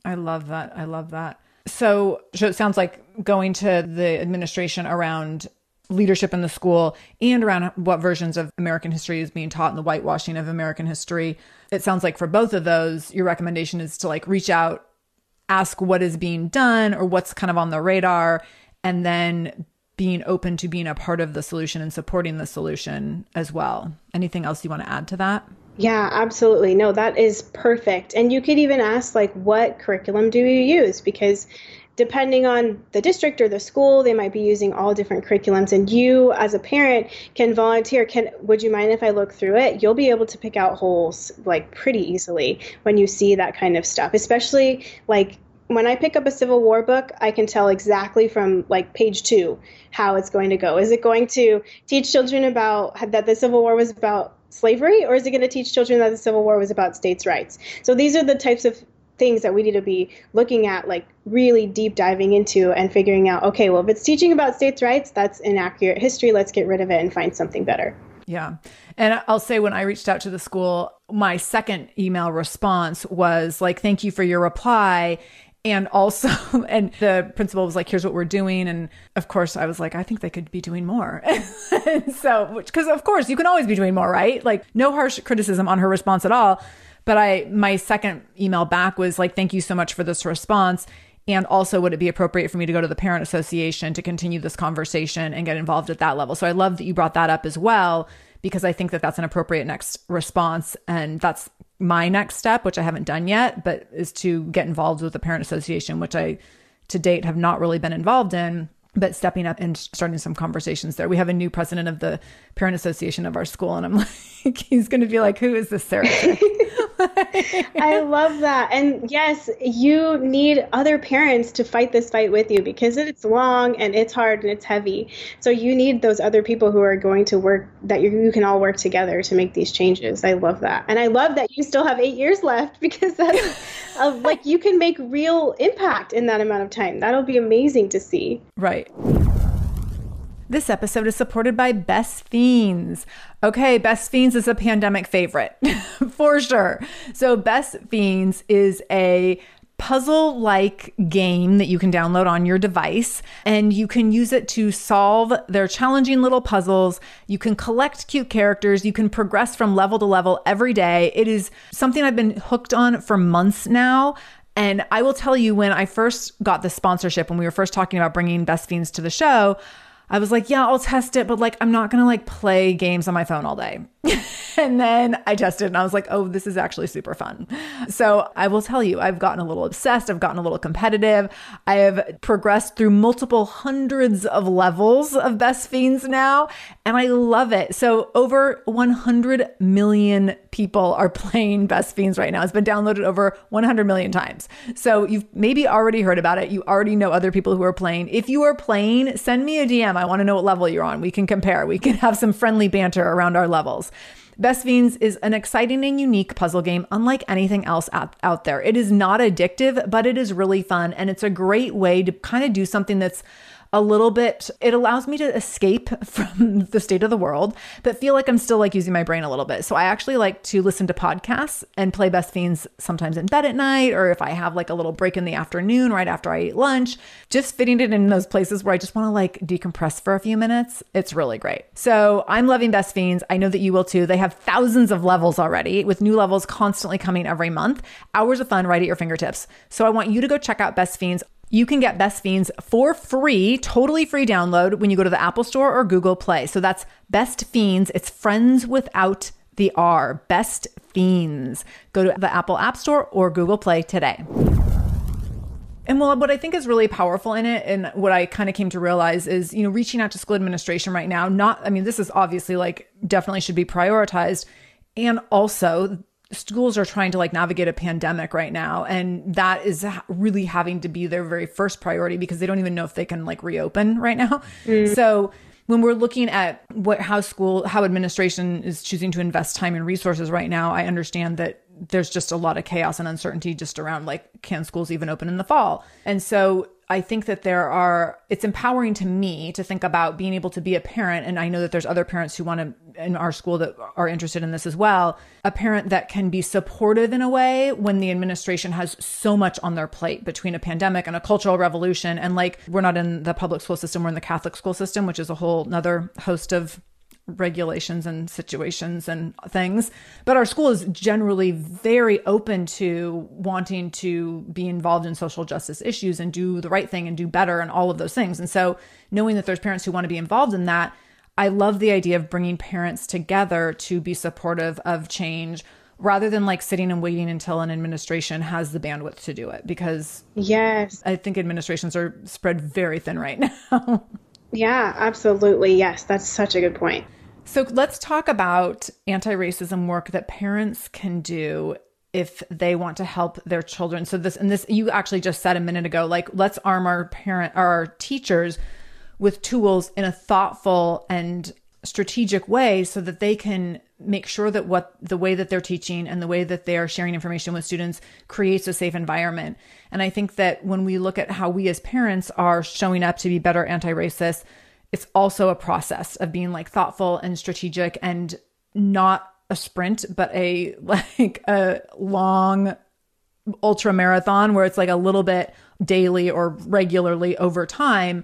I love that. I love that. So, so it sounds like going to the administration around leadership in the school and around what versions of American history is being taught and the whitewashing of American history. It sounds like for both of those, your recommendation is to like reach out, ask what is being done or what's kind of on the radar, and then being open to being a part of the solution and supporting the solution as well. Anything else you want to add to that? Yeah, absolutely. No, that is perfect. And you could even ask, like, what curriculum do you use? Because depending on the district or the school they might be using all different curriculums and you as a parent can volunteer can would you mind if i look through it you'll be able to pick out holes like pretty easily when you see that kind of stuff especially like when I pick up a Civil War book, I can tell exactly from like page two how it's going to go. Is it going to teach children about that the Civil War was about slavery, or is it going to teach children that the Civil War was about states' rights? So these are the types of things that we need to be looking at, like really deep diving into and figuring out okay, well, if it's teaching about states' rights, that's inaccurate history. Let's get rid of it and find something better. Yeah. And I'll say when I reached out to the school, my second email response was like, thank you for your reply. And also, and the principal was like, here's what we're doing. And of course, I was like, I think they could be doing more. so, which, because of course, you can always be doing more, right? Like, no harsh criticism on her response at all. But I, my second email back was like, thank you so much for this response. And also, would it be appropriate for me to go to the parent association to continue this conversation and get involved at that level? So I love that you brought that up as well, because I think that that's an appropriate next response. And that's my next step, which I haven't done yet, but is to get involved with the parent association, which I to date have not really been involved in but stepping up and starting some conversations there. We have a new president of the parent association of our school, and I'm like, he's going to be like, "Who is this Sarah?" I love that. And yes, you need other parents to fight this fight with you because it's long and it's hard and it's heavy. So you need those other people who are going to work that you, you can all work together to make these changes. I love that. And I love that you still have eight years left because that's like you can make real impact in that amount of time. That'll be amazing to see. Right. This episode is supported by Best Fiends. Okay, Best Fiends is a pandemic favorite for sure. So, Best Fiends is a puzzle like game that you can download on your device and you can use it to solve their challenging little puzzles. You can collect cute characters. You can progress from level to level every day. It is something I've been hooked on for months now. And I will tell you, when I first got the sponsorship, when we were first talking about bringing Best Fiends to the show, I was like, yeah, I'll test it, but like, I'm not gonna like play games on my phone all day. and then I tested and I was like, oh, this is actually super fun. So I will tell you, I've gotten a little obsessed. I've gotten a little competitive. I have progressed through multiple hundreds of levels of Best Fiends now, and I love it. So over 100 million people are playing Best Fiends right now. It's been downloaded over 100 million times. So you've maybe already heard about it. You already know other people who are playing. If you are playing, send me a DM. I want to know what level you're on. We can compare. We can have some friendly banter around our levels. Best Fiends is an exciting and unique puzzle game, unlike anything else out, out there. It is not addictive, but it is really fun. And it's a great way to kind of do something that's a little bit it allows me to escape from the state of the world but feel like i'm still like using my brain a little bit. So i actually like to listen to podcasts and play best fiends sometimes in bed at night or if i have like a little break in the afternoon right after i eat lunch just fitting it in those places where i just want to like decompress for a few minutes it's really great. So i'm loving best fiends. I know that you will too. They have thousands of levels already with new levels constantly coming every month. Hours of fun right at your fingertips. So i want you to go check out best fiends you can get Best Fiends for free, totally free download when you go to the Apple Store or Google Play. So that's Best Fiends. It's friends without the R. Best Fiends. Go to the Apple App Store or Google Play today. And well, what I think is really powerful in it, and what I kind of came to realize is, you know, reaching out to school administration right now, not, I mean, this is obviously like definitely should be prioritized. And also, schools are trying to like navigate a pandemic right now and that is really having to be their very first priority because they don't even know if they can like reopen right now mm. so when we're looking at what how school how administration is choosing to invest time and resources right now i understand that there's just a lot of chaos and uncertainty just around like can schools even open in the fall and so I think that there are, it's empowering to me to think about being able to be a parent. And I know that there's other parents who want to, in our school, that are interested in this as well. A parent that can be supportive in a way when the administration has so much on their plate between a pandemic and a cultural revolution. And like, we're not in the public school system, we're in the Catholic school system, which is a whole nother host of regulations and situations and things. But our school is generally very open to wanting to be involved in social justice issues and do the right thing and do better and all of those things. And so, knowing that there's parents who want to be involved in that, I love the idea of bringing parents together to be supportive of change rather than like sitting and waiting until an administration has the bandwidth to do it because yes i think administrations are spread very thin right now yeah absolutely yes that's such a good point so let's talk about anti racism work that parents can do if they want to help their children. So this and this you actually just said a minute ago like let's arm our parent our teachers with tools in a thoughtful and strategic way so that they can make sure that what the way that they're teaching and the way that they are sharing information with students creates a safe environment. And I think that when we look at how we as parents are showing up to be better anti-racist, it's also a process of being like thoughtful and strategic and not a sprint, but a like a long ultra marathon where it's like a little bit daily or regularly over time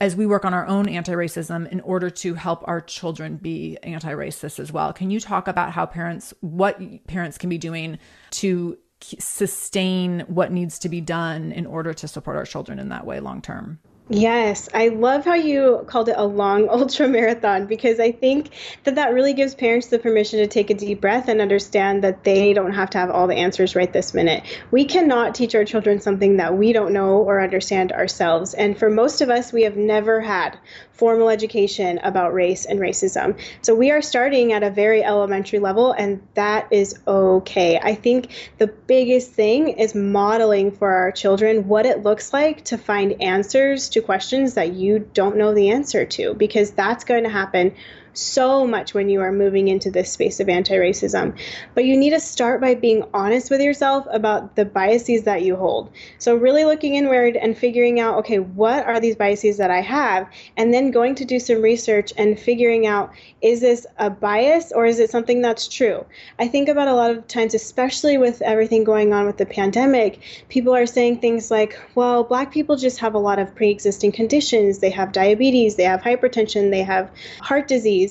as we work on our own anti racism in order to help our children be anti racist as well. Can you talk about how parents, what parents can be doing to sustain what needs to be done in order to support our children in that way long term? Yes, I love how you called it a long ultra marathon because I think that that really gives parents the permission to take a deep breath and understand that they don't have to have all the answers right this minute. We cannot teach our children something that we don't know or understand ourselves. And for most of us, we have never had formal education about race and racism. So we are starting at a very elementary level, and that is okay. I think the biggest thing is modeling for our children what it looks like to find answers to questions that you don't know the answer to, because that's going to happen so much when you are moving into this space of anti racism. But you need to start by being honest with yourself about the biases that you hold. So, really looking inward and figuring out, okay, what are these biases that I have? And then going to do some research and figuring out, is this a bias or is it something that's true? I think about a lot of times, especially with everything going on with the pandemic, people are saying things like, well, black people just have a lot of pre existing conditions. They have diabetes, they have hypertension, they have heart disease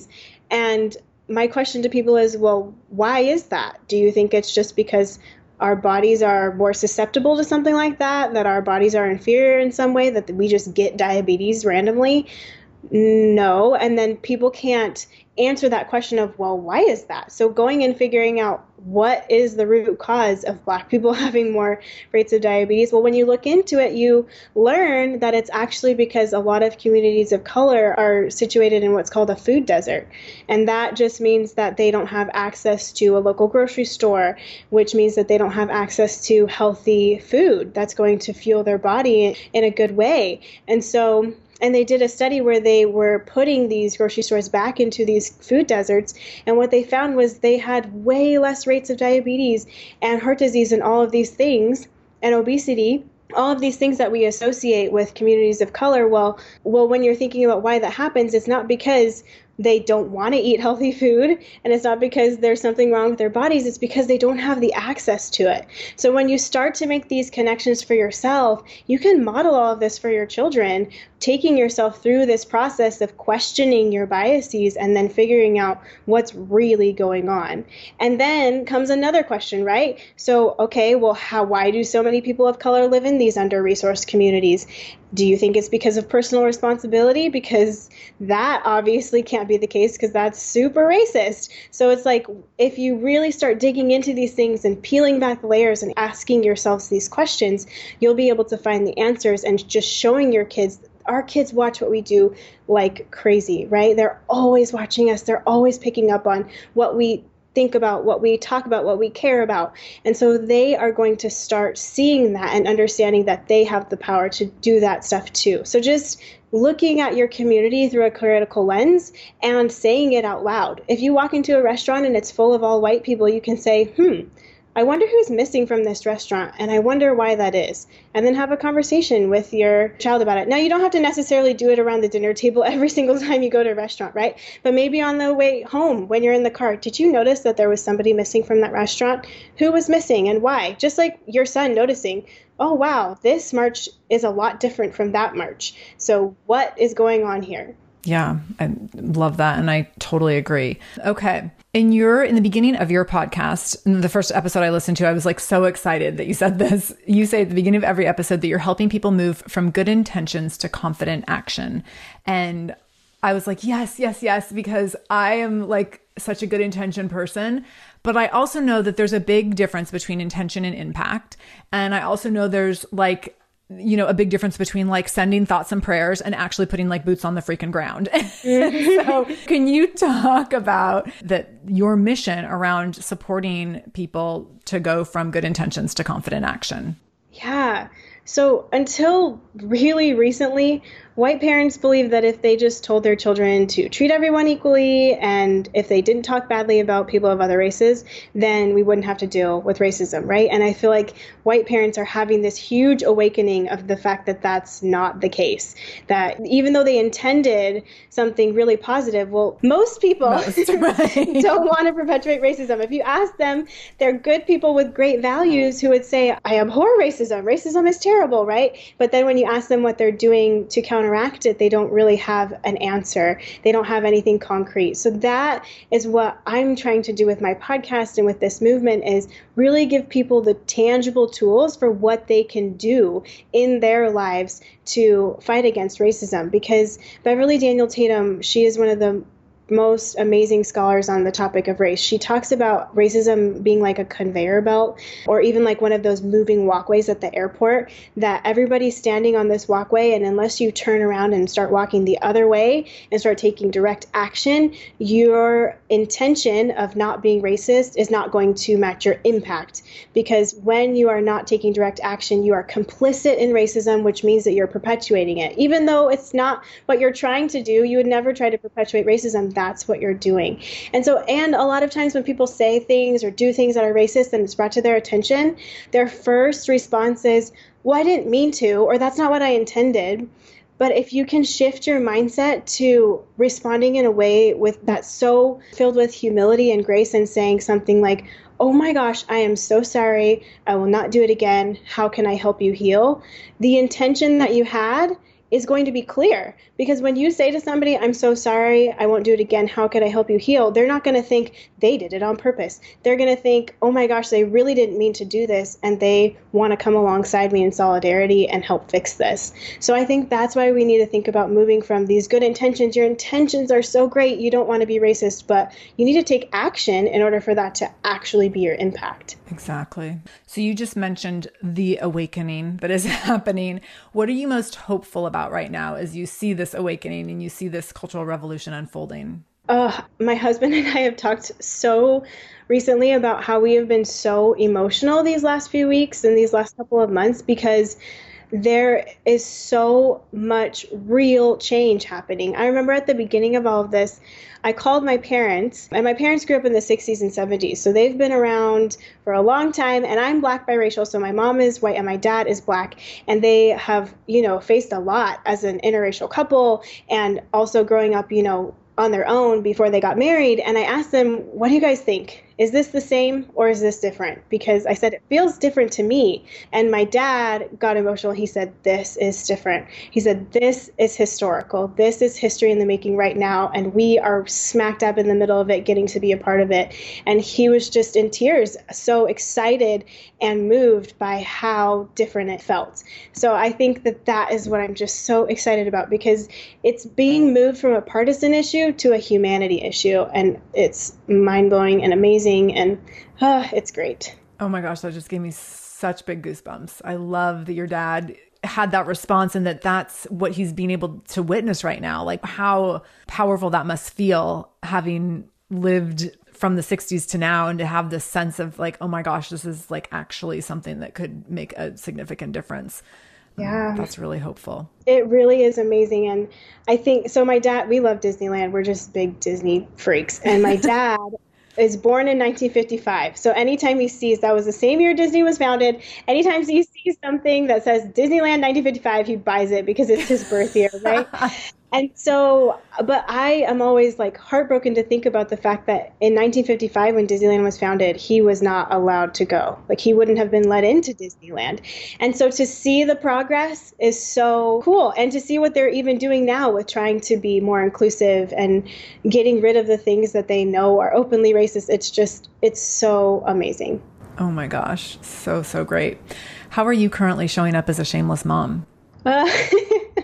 and my question to people is well, why is that? Do you think it's just because our bodies are more susceptible to something like that, that our bodies are inferior in some way, that we just get diabetes randomly? No. And then people can't answer that question of, well, why is that? So going and figuring out what is the root cause of black people having more rates of diabetes? Well, when you look into it, you learn that it's actually because a lot of communities of color are situated in what's called a food desert. And that just means that they don't have access to a local grocery store, which means that they don't have access to healthy food that's going to fuel their body in a good way. And so and they did a study where they were putting these grocery stores back into these food deserts. And what they found was they had way less rates of diabetes and heart disease and all of these things and obesity. All of these things that we associate with communities of color well well when you're thinking about why that happens it's not because they don't want to eat healthy food and it's not because there's something wrong with their bodies. It's because they don't have the access to it. So when you start to make these connections for yourself you can model all of this for your children taking yourself through this process of questioning your biases and then figuring out what's really going on and then comes another question right so okay well how why do so many people of color live in these under resourced communities do you think it's because of personal responsibility? Because that obviously can't be the case because that's super racist. So it's like if you really start digging into these things and peeling back the layers and asking yourselves these questions, you'll be able to find the answers and just showing your kids our kids watch what we do like crazy, right? They're always watching us. They're always picking up on what we think about, what we talk about, what we care about. And so they are going to start seeing that and understanding that they have the power to do that stuff too. So just looking at your community through a critical lens and saying it out loud. If you walk into a restaurant and it's full of all white people, you can say, hmm, I wonder who's missing from this restaurant and I wonder why that is. And then have a conversation with your child about it. Now, you don't have to necessarily do it around the dinner table every single time you go to a restaurant, right? But maybe on the way home when you're in the car, did you notice that there was somebody missing from that restaurant? Who was missing and why? Just like your son noticing, oh, wow, this march is a lot different from that march. So, what is going on here? Yeah, I love that. And I totally agree. Okay. In your, in the beginning of your podcast, in the first episode I listened to, I was like so excited that you said this. You say at the beginning of every episode that you're helping people move from good intentions to confident action. And I was like, yes, yes, yes, because I am like such a good intention person. But I also know that there's a big difference between intention and impact. And I also know there's like you know, a big difference between like sending thoughts and prayers and actually putting like boots on the freaking ground. so, can you talk about that your mission around supporting people to go from good intentions to confident action? Yeah. So, until really recently, white parents believe that if they just told their children to treat everyone equally and if they didn't talk badly about people of other races, then we wouldn't have to deal with racism, right? And I feel like white parents are having this huge awakening of the fact that that's not the case. That even though they intended something really positive, well, most people most, right. don't want to perpetuate racism. If you ask them, they're good people with great values who would say, I abhor racism. Racism is terrible, right? But then when you ask them what they're doing to counteract it, they don't really have an answer. They don't have anything concrete. So that is what I'm trying to do with my podcast and with this movement is really give people the tangible tools for what they can do in their lives to fight against racism because Beverly Daniel Tatum, she is one of the most amazing scholars on the topic of race. She talks about racism being like a conveyor belt or even like one of those moving walkways at the airport that everybody's standing on this walkway and unless you turn around and start walking the other way and start taking direct action, your intention of not being racist is not going to match your impact because when you are not taking direct action, you are complicit in racism, which means that you're perpetuating it. Even though it's not what you're trying to do, you would never try to perpetuate racism that's what you're doing. And so, and a lot of times when people say things or do things that are racist and it's brought to their attention, their first response is, well, I didn't mean to, or that's not what I intended. But if you can shift your mindset to responding in a way with that's so filled with humility and grace and saying something like, Oh my gosh, I am so sorry. I will not do it again. How can I help you heal? The intention that you had is going to be clear. Because when you say to somebody i'm so sorry i won't do it again how could i help you heal? they're not going to think they did it on purpose. They're going to think oh my gosh they really didn't mean to do this and they want to come alongside me in solidarity and help fix this. So i think that's why we need to think about moving from these good intentions. Your intentions are so great you don't want to be racist but you need to take action in order for that to actually be your impact. Exactly. So you just mentioned the awakening that is happening. What are you most hopeful about about right now as you see this awakening and you see this cultural revolution unfolding? My husband and I have talked so recently about how we have been so emotional these last few weeks and these last couple of months because there is so much real change happening. I remember at the beginning of all of this, I called my parents, and my parents grew up in the 60s and 70s. So they've been around for a long time, and I'm black biracial. So my mom is white and my dad is black. And they have, you know, faced a lot as an interracial couple and also growing up, you know, on their own before they got married. And I asked them, what do you guys think? Is this the same or is this different? Because I said, it feels different to me. And my dad got emotional. He said, this is different. He said, this is historical. This is history in the making right now. And we are smack dab in the middle of it, getting to be a part of it. And he was just in tears, so excited and moved by how different it felt. So I think that that is what I'm just so excited about because it's being moved from a partisan issue to a humanity issue. And it's mind blowing and amazing amazing and uh, it's great. Oh my gosh, that just gave me such big goosebumps. I love that your dad had that response and that that's what he's being able to witness right now. Like how powerful that must feel having lived from the 60s to now and to have this sense of like, oh my gosh, this is like actually something that could make a significant difference. Yeah. that's really hopeful. It really is amazing. And I think so. My dad, we love Disneyland. We're just big Disney freaks. And my dad is born in 1955. So anytime he sees that was the same year Disney was founded, anytime he sees something that says Disneyland 1955, he buys it because it's his birth year, right? and so, but I am always like heartbroken to think about the fact that in 1955, when Disneyland was founded, he was not allowed to go. Like he wouldn't have been let into Disneyland. And so to see the progress is so cool. And to see what they're even doing now with trying to be more inclusive and getting rid of the things that they know are openly racist, it's just, it's so amazing. Oh my gosh. So, so great. How are you currently showing up as a shameless mom? Uh,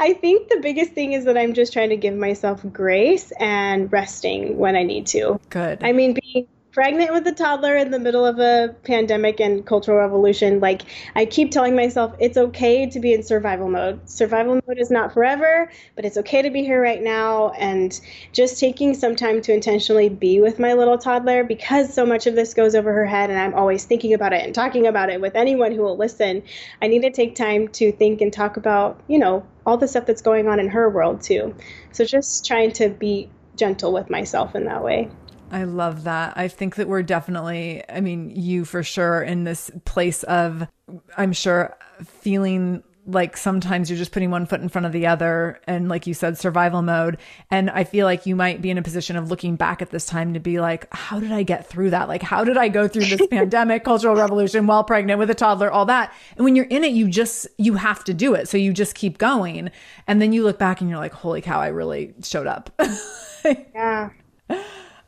I think the biggest thing is that I'm just trying to give myself grace and resting when I need to. Good. I mean, being pregnant with a toddler in the middle of a pandemic and cultural revolution, like I keep telling myself it's okay to be in survival mode. Survival mode is not forever, but it's okay to be here right now. And just taking some time to intentionally be with my little toddler because so much of this goes over her head and I'm always thinking about it and talking about it with anyone who will listen. I need to take time to think and talk about, you know, all the stuff that's going on in her world too. So just trying to be gentle with myself in that way. I love that. I think that we're definitely, I mean, you for sure in this place of, I'm sure, feeling like sometimes you're just putting one foot in front of the other and like you said survival mode. And i feel like you might be in a position of looking back at this time to be like how did i get through that? Like how did i go through this pandemic cultural revolution while pregnant with a toddler all that? And when you're in it you just you have to do it. So you just keep going. And then you look back and you're like holy cow i really showed up. Yeah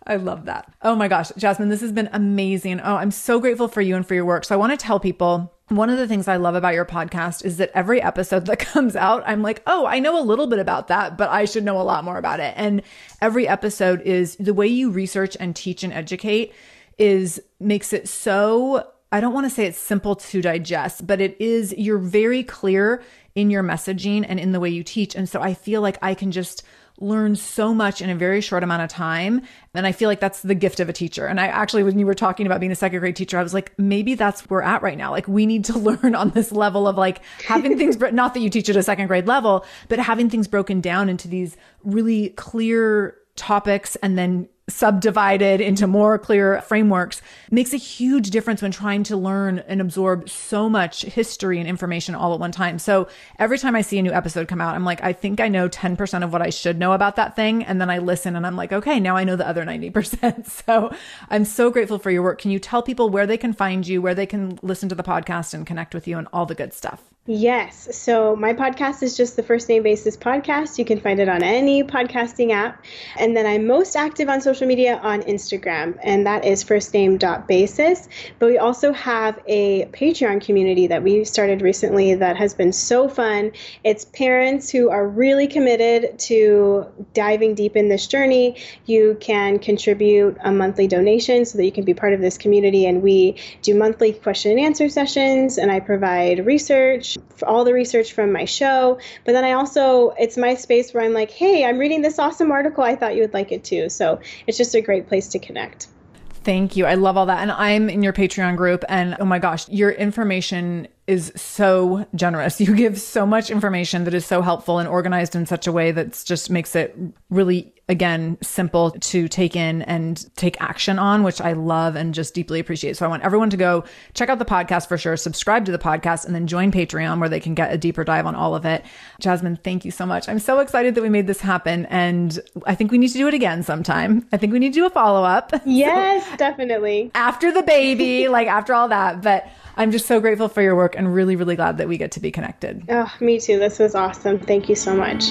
I love that. Oh my gosh, Jasmine, this has been amazing. Oh, I'm so grateful for you and for your work. So I want to tell people one of the things I love about your podcast is that every episode that comes out, I'm like, oh, I know a little bit about that, but I should know a lot more about it. And every episode is the way you research and teach and educate is makes it so I don't want to say it's simple to digest, but it is, you're very clear in your messaging and in the way you teach. And so I feel like I can just learn so much in a very short amount of time. And I feel like that's the gift of a teacher. And I actually, when you were talking about being a second grade teacher, I was like, maybe that's where we're at right now. Like we need to learn on this level of like having things, not that you teach at a second grade level, but having things broken down into these really clear topics and then subdivided into more clear frameworks makes a huge difference when trying to learn and absorb so much history and information all at one time. So every time I see a new episode come out, I'm like, I think I know 10% of what I should know about that thing. And then I listen and I'm like, okay, now I know the other 90%. So I'm so grateful for your work. Can you tell people where they can find you, where they can listen to the podcast and connect with you and all the good stuff? Yes. So my podcast is just the First Name Basis podcast. You can find it on any podcasting app. And then I'm most active on social media on Instagram, and that is firstname.basis. But we also have a Patreon community that we started recently that has been so fun. It's parents who are really committed to diving deep in this journey. You can contribute a monthly donation so that you can be part of this community. And we do monthly question and answer sessions, and I provide research all the research from my show. But then I also, it's my space where I'm like, hey, I'm reading this awesome article. I thought you would like it too. So it's just a great place to connect. Thank you. I love all that. And I'm in your Patreon group. And oh my gosh, your information is so generous. You give so much information that is so helpful and organized in such a way that just makes it really, again, simple to take in and take action on, which I love and just deeply appreciate. So I want everyone to go check out the podcast for sure, subscribe to the podcast, and then join Patreon where they can get a deeper dive on all of it. Jasmine, thank you so much. I'm so excited that we made this happen. And I think we need to do it again sometime. I think we need to do a follow up. Yes, so, definitely. After the baby, like after all that. But I'm just so grateful for your work and really, really glad that we get to be connected. Oh, me too. This was awesome. Thank you so much.